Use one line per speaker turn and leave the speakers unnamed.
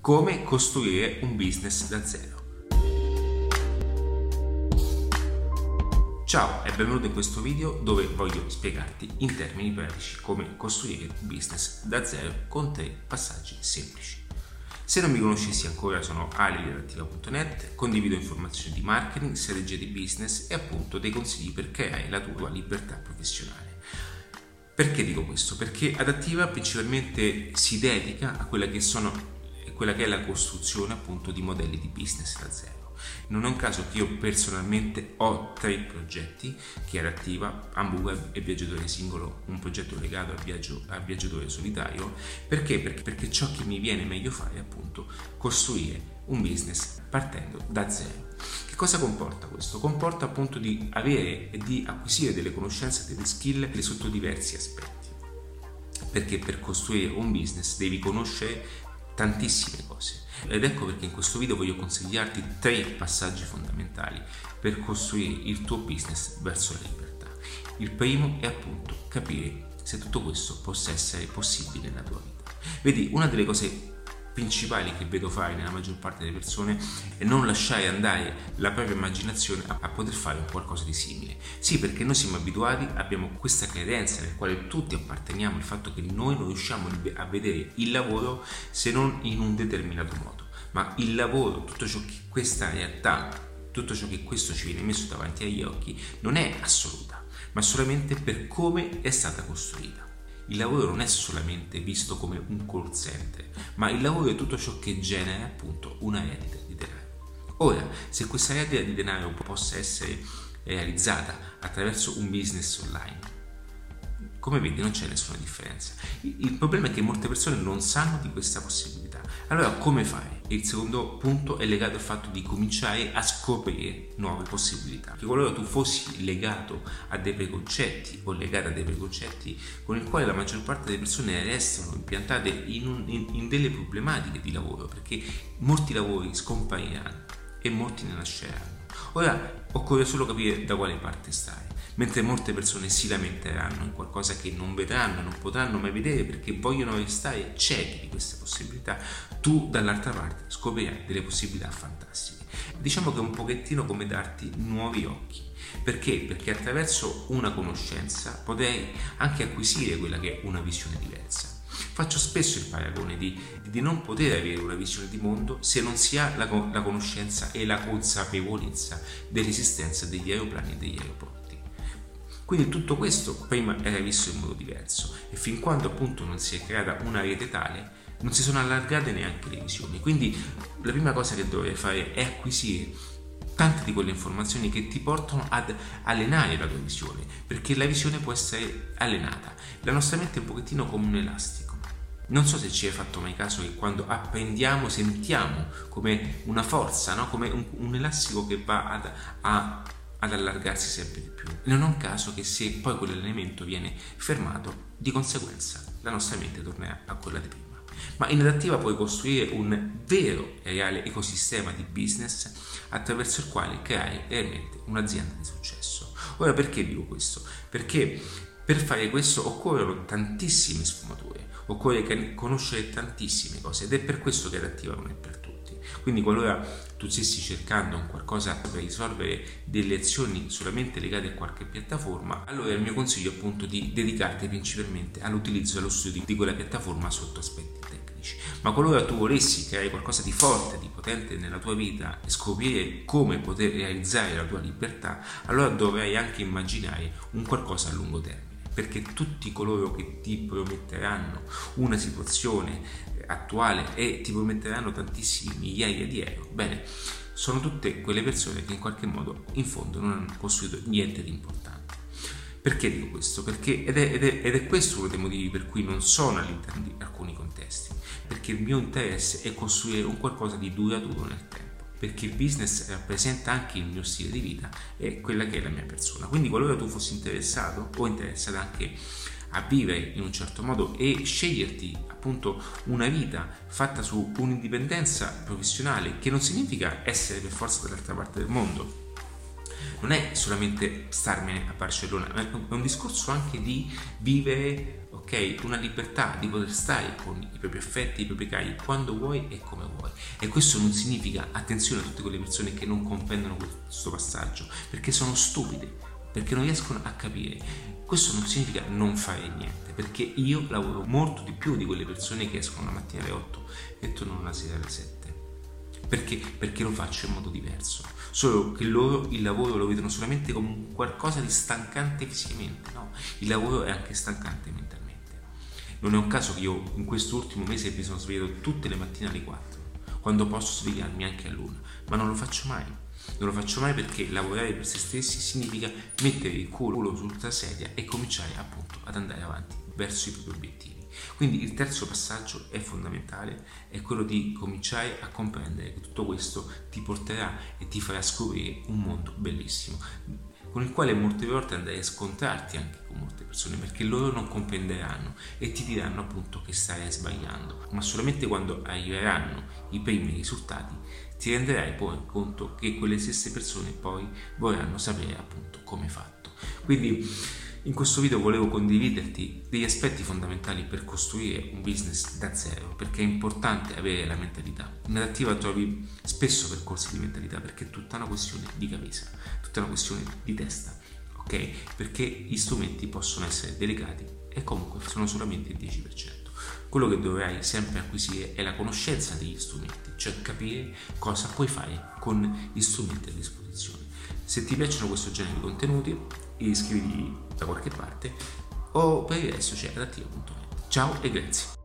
come costruire un business da zero. Ciao e benvenuto in questo video dove voglio spiegarti in termini pratici come costruire un business da zero con tre passaggi semplici. Se non mi conoscessi ancora sono ali.attiva.net, condivido informazioni di marketing, strategie di business e appunto dei consigli per creare la tua libertà professionale. Perché dico questo? Perché Adattiva principalmente si dedica a quella che, sono, quella che è la costruzione appunto di modelli di business da zero. Non è un caso che io personalmente ho tre progetti che era attiva, Hamburg e Viaggiatore Singolo, un progetto legato al, viaggio, viaggiatore solitario, perché? perché? Perché ciò che mi viene meglio fare è appunto costruire un business partendo da zero. Che cosa comporta questo? Comporta appunto di avere e di acquisire delle conoscenze, delle skill sotto diversi aspetti. Perché per costruire un business devi conoscere tantissime cose. Ed ecco perché in questo video voglio consigliarti tre passaggi fondamentali per costruire il tuo business verso la libertà. Il primo è appunto capire se tutto questo possa essere possibile nella tua vita. Vedi, una delle cose principali che vedo fare nella maggior parte delle persone è non lasciare andare la propria immaginazione a, a poter fare qualcosa di simile. Sì, perché noi siamo abituati, abbiamo questa credenza nel quale tutti apparteniamo, il fatto che noi non riusciamo a vedere il lavoro se non in un determinato modo. Ma il lavoro, tutto ciò che questa realtà, tutto ciò che questo ci viene messo davanti agli occhi, non è assoluta, ma solamente per come è stata costruita il lavoro non è solamente visto come un call center, ma il lavoro è tutto ciò che genera appunto una rendita di denaro. Ora, se questa rendita di denaro possa essere realizzata attraverso un business online, come vedi non c'è nessuna differenza. Il problema è che molte persone non sanno di questa possibilità. Allora come fai? Il secondo punto è legato al fatto di cominciare a scoprire nuove possibilità. Che qualora tu fossi legato a dei preconcetti o legata a dei preconcetti con il quale la maggior parte delle persone restano impiantate in, un, in, in delle problematiche di lavoro, perché molti lavori scompariranno e molti ne nasceranno. Ora occorre solo capire da quale parte stai mentre molte persone si lamenteranno in qualcosa che non vedranno, non potranno mai vedere perché vogliono restare ciechi di queste possibilità, tu dall'altra parte scoprirai delle possibilità fantastiche. Diciamo che è un pochettino come darti nuovi occhi. Perché? Perché attraverso una conoscenza potrai anche acquisire quella che è una visione diversa. Faccio spesso il paragone di, di, non poter avere una visione di mondo se non si ha la, la conoscenza e la consapevolezza dell'esistenza degli aeroplani e degli aeroporti. Quindi tutto questo prima era visto in modo diverso e fin quando appunto non si è creata una rete tale non si sono allargate neanche le visioni. Quindi la prima cosa che dovrei fare è acquisire tante di quelle informazioni che ti portano ad allenare la tua visione, perché la visione può essere allenata. La nostra mente è un pochettino come un elastico. Non so se ci hai fatto mai caso che quando apprendiamo sentiamo come una forza, no? come un, un, elastico che va ad, a ad allargarsi sempre di più. Non è un caso che se poi quell'elemento viene fermato, di conseguenza la nostra mente tornerà a quella di prima. Ma in adattiva puoi costruire un vero e reale ecosistema di business attraverso il quale creare realmente un'azienda di successo. Ora perché dico questo? Perché per fare questo occorrono tantissime sfumature, occorre conoscere tantissime cose ed è per questo che adattiva non è per. Quindi qualora tu stessi cercando un qualcosa per risolvere delle azioni solamente legate a qualche piattaforma, allora il mio consiglio è appunto di dedicarti principalmente all'utilizzo e allo studio di quella piattaforma sotto aspetti tecnici. Ma qualora tu volessi creare qualcosa di forte, di potente nella tua vita e scoprire come poter realizzare la tua libertà, allora dovrai anche immaginare un qualcosa a lungo termine perché tutti coloro che ti prometteranno una situazione attuale e ti prometteranno tantissimi migliaia di euro, bene, sono tutte quelle persone che in qualche modo in fondo non hanno costruito niente di importante. Perché dico questo? Perché, ed, è, ed, è, ed è questo uno dei motivi per cui non sono all'interno di alcuni contesti, perché il mio interesse è costruire un qualcosa di duraturo nel tempo perché il business rappresenta anche il mio stile di vita e quella che è la mia persona. Quindi qualora tu fossi interessato o interessata anche a vivere in un certo modo e sceglierti appunto una vita fatta su un'indipendenza professionale che non significa essere per forza dall'altra parte del mondo non è solamente starmene a Barcellona, ma è un discorso anche di vivere ok, una libertà di poter stare con i propri affetti, i propri cari quando vuoi e come vuoi. E questo non significa attenzione a tutte quelle persone che non comprendono questo passaggio, perché sono stupide, perché non riescono a capire. Questo non significa non fare niente, perché io lavoro molto di più di quelle persone che escono la mattina alle 8 e tornano la sera alle 7. Perché? Perché lo faccio in modo diverso. Solo che loro il lavoro lo vedono solamente come qualcosa di stancante fisicamente, no? Il lavoro è anche stancante mentalmente. Non è un caso che io in questo ultimo mese mi sono svegliato tutte le mattine alle 4, quando posso svegliarmi anche all'una, ma non lo faccio mai. Non lo faccio mai perché lavorare per se stessi significa mettere il culo sulla sedia e cominciare appunto ad andare avanti verso i propri obiettivi. Quindi il terzo passaggio è fondamentale, è quello di cominciare a comprendere che tutto questo ti porterà e ti farà scoprire un mondo bellissimo, con il quale molte volte andrai a scontrarti anche con molte persone perché loro non comprenderanno e ti diranno appunto che stai sbagliando, ma solamente quando arriveranno i primi risultati ti renderai poi conto che quelle stesse persone poi vorranno sapere appunto come hai fatto. Quindi in questo video volevo condividerti degli aspetti fondamentali per costruire un business da zero, perché è importante avere la mentalità. In adattiva trovi spesso percorsi di mentalità perché è tutta una questione di cabeza, tutta una questione di testa, ok? Perché gli strumenti possono essere delegati e comunque sono solamente il 10%. Quello che dovrai sempre acquisire è la conoscenza degli strumenti, cioè capire cosa puoi fare con gli strumenti a disposizione. Se ti piacciono questo genere di contenuti, iscriviti da qualche parte o per il resto c'è adattiva.net. Ciao e grazie.